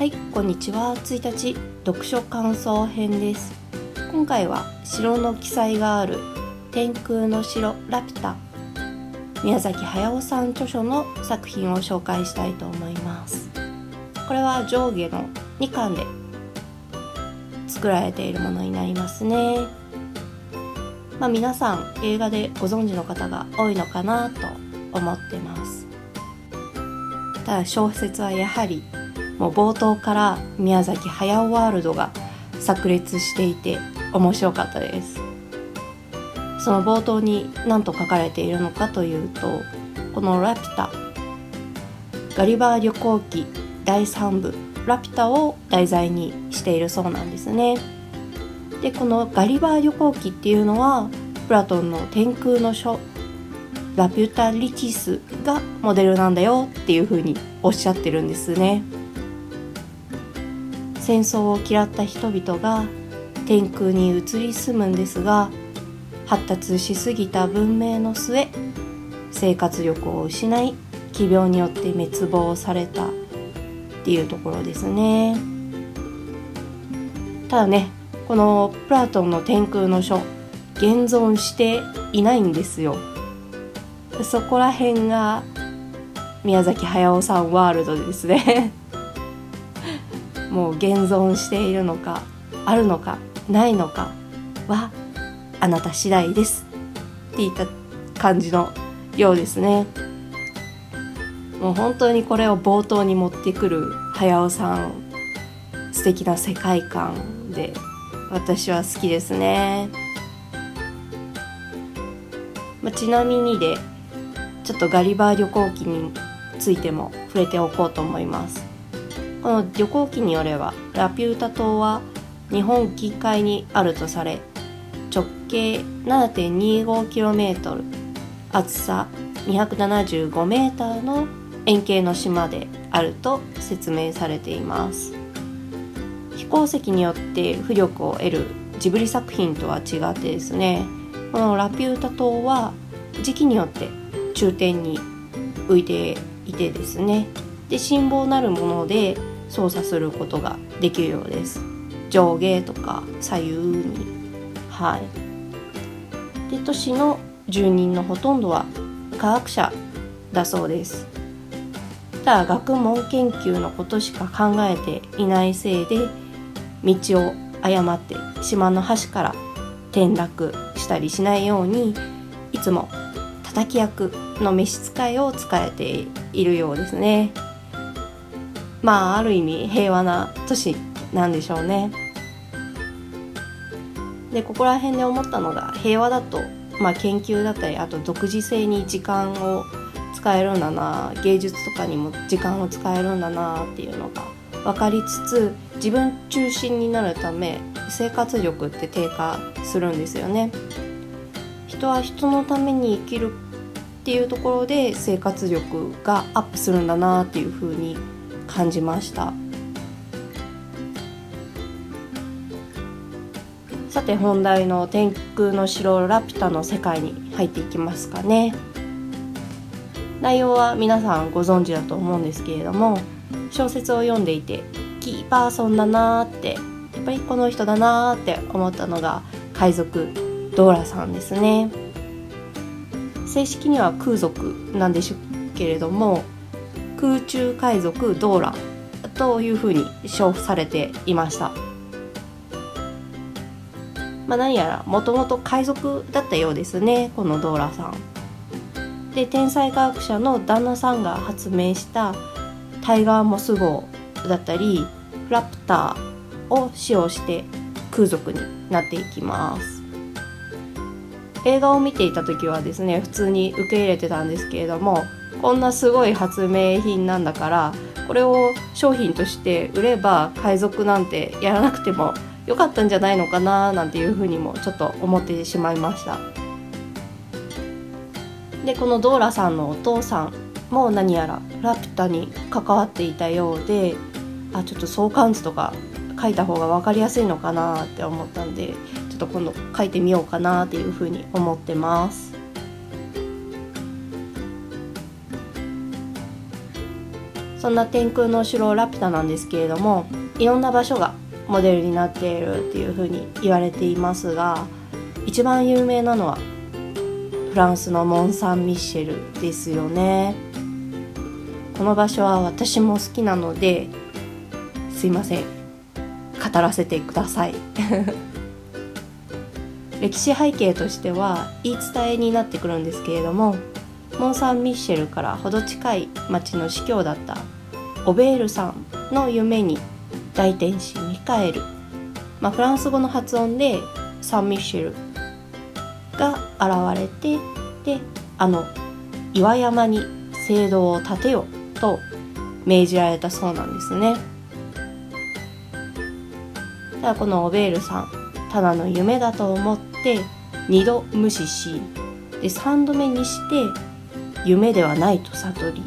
はいこんにちは。1日読書感想編です。今回は城の記載がある天空の城ラピュタ。宮崎駿さん著書の作品を紹介したいと思います。これは上下の2巻で作られているものになりますね。まあ皆さん映画でご存知の方が多いのかなと思ってます。ただ小説はやはりもう冒頭から宮崎駿ワールドが炸裂していて面白かったです。その冒頭に何と書かれているのかというとこの「ラピュタ」ガリバー旅行記第3部「ラピュタ」を題材にしているそうなんですね。でこのガリバー旅行記っていうのはプラトンの天空の書ラピュタリティスがモデルなんだよっていうふうにおっしゃってるんですね。戦争を嫌った人々が天空に移り住むんですが発達しすぎた文明の末生活力を失い奇病によって滅亡されたっていうところですね。ただねこのプラトンの天空の書現存していないんですよ。そこら辺が宮崎駿さんワールドですね。もう現存しているのかあるのかないのかはあなた次第ですっていった感じのようですね。もう本当にこれを冒頭に持ってくる駿さん素敵な世界観で私は好きですね、まあ、ちなみにでちょっとガリバー旅行記についても触れておこうと思います。この旅行記によればラピュータ島は日本近海にあるとされ直径 7.25km 厚さ 275m の円形の島であると説明されています。飛行石によって浮力を得るジブリ作品とは違ってですねこのラピュータ島は時期によって中点に浮いていてですねで辛抱なるもので操作することができるようです。上下とか左右に。はい。で都市の住人のほとんどは科学者だそうです。ただ学問研究のことしか考えていないせいで道を誤って島の端から転落したりしないようにいつも叩き役の召使いを使えているようですね。まあある意味平和な都市なんでしょうね。でここら辺で思ったのが平和だと、まあ、研究だったりあと独自性に時間を使えるんだな芸術とかにも時間を使えるんだなっていうのが分かりつつ自分中心になるため生活力って低下するんですよね。人は人のために生きるっていうところで生活力がアップするんだなっていうふうに感じました。さて本題の天空の城ラピュタの世界に入っていきますかね。内容は皆さんご存知だと思うんですけれども小説を読んでいてキーパーソンだなーってやっぱりこの人だなーって思ったのが海賊ドーラさんですね。正式には空賊なんでしょうけれども空中海賊ドーラというふうに称されていました、まあ、何やらもともと海賊だったようですねこのドーラさん。で天才科学者の旦那さんが発明したタイガーモス号だったりラプターを使用して空賊になっていきます。映画を見ていた時はですね普通に受け入れてたんですけれどもこんなすごい発明品なんだからこれを商品として売れば海賊なんてやらなくてもよかったんじゃないのかななんていうふうにもちょっと思ってしまいました。でこのドーラさんのお父さんも何やらラピュタに関わっていたようであちょっと相関図とか書いた方が分かりやすいのかなって思ったんでちょっと今度書いてみようかなっていうふうに思ってます。そんな天空の城ラピュタなんですけれどもいろんな場所がモデルになっているっていうふうに言われていますが一番有名なのはフランスのモン・サン・ミッシェルですよね。この場所は私も好きなのですいません。語らせてください。歴史背景としては言い伝えになってくるんですけれどもモン・サン・ミッシェルから程近い町の司教だったオベールさんの夢に大天使ミカエル、まあ、フランス語の発音でサン・ミッシェルが現れてであの岩山に聖堂を建てよと命じられたそうなんですね。ただこのオベールさんただの夢だと思って2度無視しで3度目にして夢ではないと悟り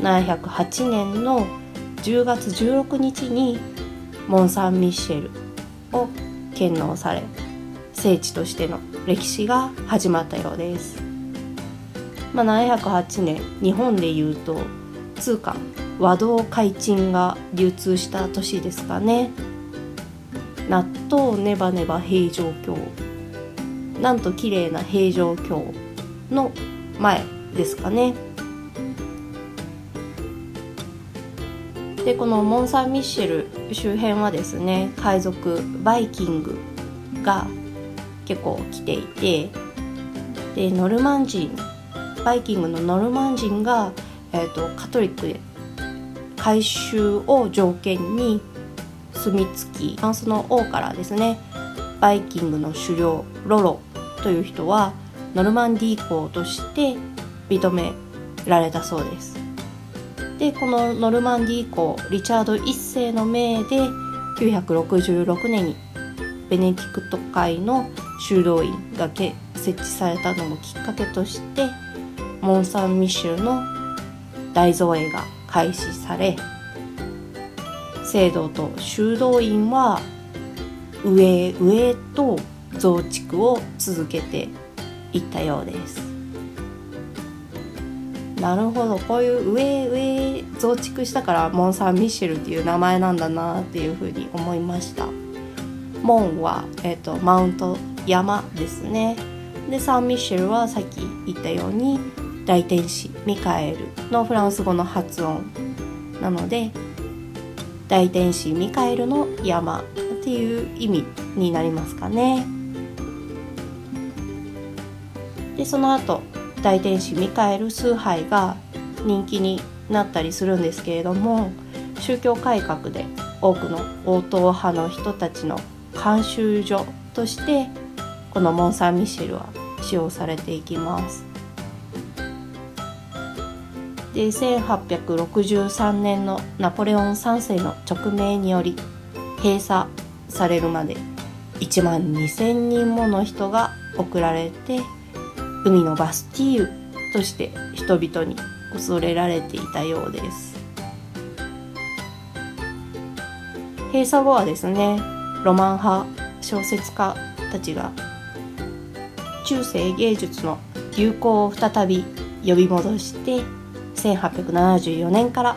708年の10月16日にモン・サン・ミッシェルを献納され聖地としての歴史が始まったようです、まあ、708年日本でいうと通貨和銅開珍が流通した年ですかね。納豆ネバネバ平城京なんと綺麗な平城京の前ですかね。でこのモン・サン・ミッシェル周辺はですね海賊バイキングが結構来ていてでノルマン人バイキングのノルマン人が、えーと、カトリックで改宗を条件に住み着きフランスの王からですねバイキングの狩猟ロロという人はノルマンディー公として認められたそうです。でこのノルマンディー公リチャード1世の命で966年にベネディクト会の修道院が設置されたのもきっかけとしてモン・サン・ミシェルの大造営が開始され聖堂と修道院は上へ上へと増築を続けていったようです。なるほど。こういう上上増築したからモン・サン・ミシェルっていう名前なんだなっていうふうに思いました。モンは、えーと、マウント山ですね。でサン・ミシェルはさっき言ったように大天使ミカエルのフランス語の発音なので大天使ミカエルの山っていう意味になりますかね。でその後大天使ミカエル崇拝が人気になったりするんですけれども宗教改革で多くの応答派の人たちの監修所としてこのモン・サン・ミシェルは使用されていきます。で1863年のナポレオン3世の勅命により閉鎖されるまで1万2,000人もの人が送られて海のバスティーユとして人々に恐れられていたようです。閉鎖後はですねロマン派小説家たちが中世芸術の流行を再び呼び戻して1874年から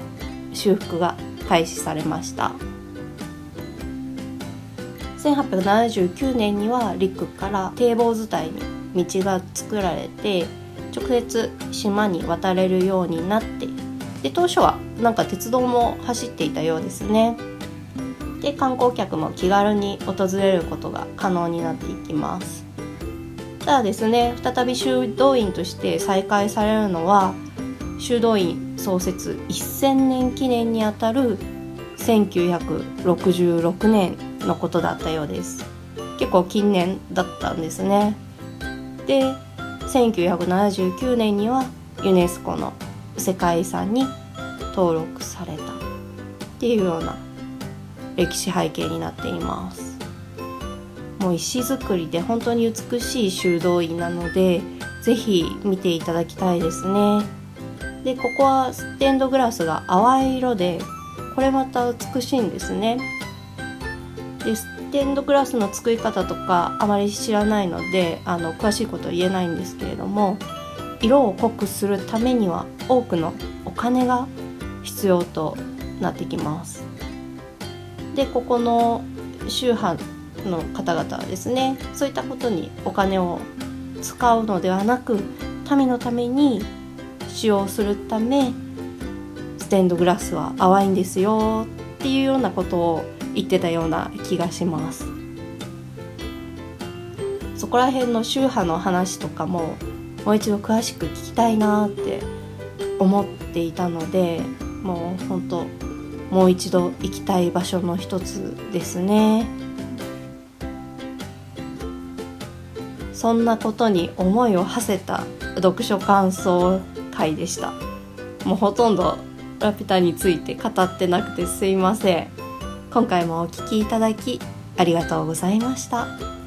修復が開始されました。1879年には陸から堤防伝いに道が作られて直接島に渡れるようになってで当初はなんか鉄道も走っていたようですね。で観光客も気軽に訪れることが可能になっていきます。ただですね再び修道院として再開されるのは修道院創設1000年記念にあたる1966年のことだったようです。結構近年だったんですね。で1979年にはユネスコの世界遺産に登録されたっていうような歴史背景になっています。もう石造りで本当に美しい修道院なので是非見ていただきたいですね。でここはステンドグラスが淡い色でこれまた美しいんですね。でステンドグラスの作り方とかあまり知らないのであの詳しいことは言えないんですけれども色を濃くするためには多くのお金が必要となってきます。でここの宗派の方々はですねそういったことにお金を使うのではなく民のために使用するためステンドグラスは淡いんですよっていうようなことを言ってたような気がします。そこら辺の宗派の話とかももう一度詳しく聞きたいなって思っていたのでもう本当もう一度行きたい場所の一つですね。そんなことに思いを馳せた読書感想会でした。もうほとんどラピュタについて語ってなくてすいません。今回もお聴きいただきありがとうございました。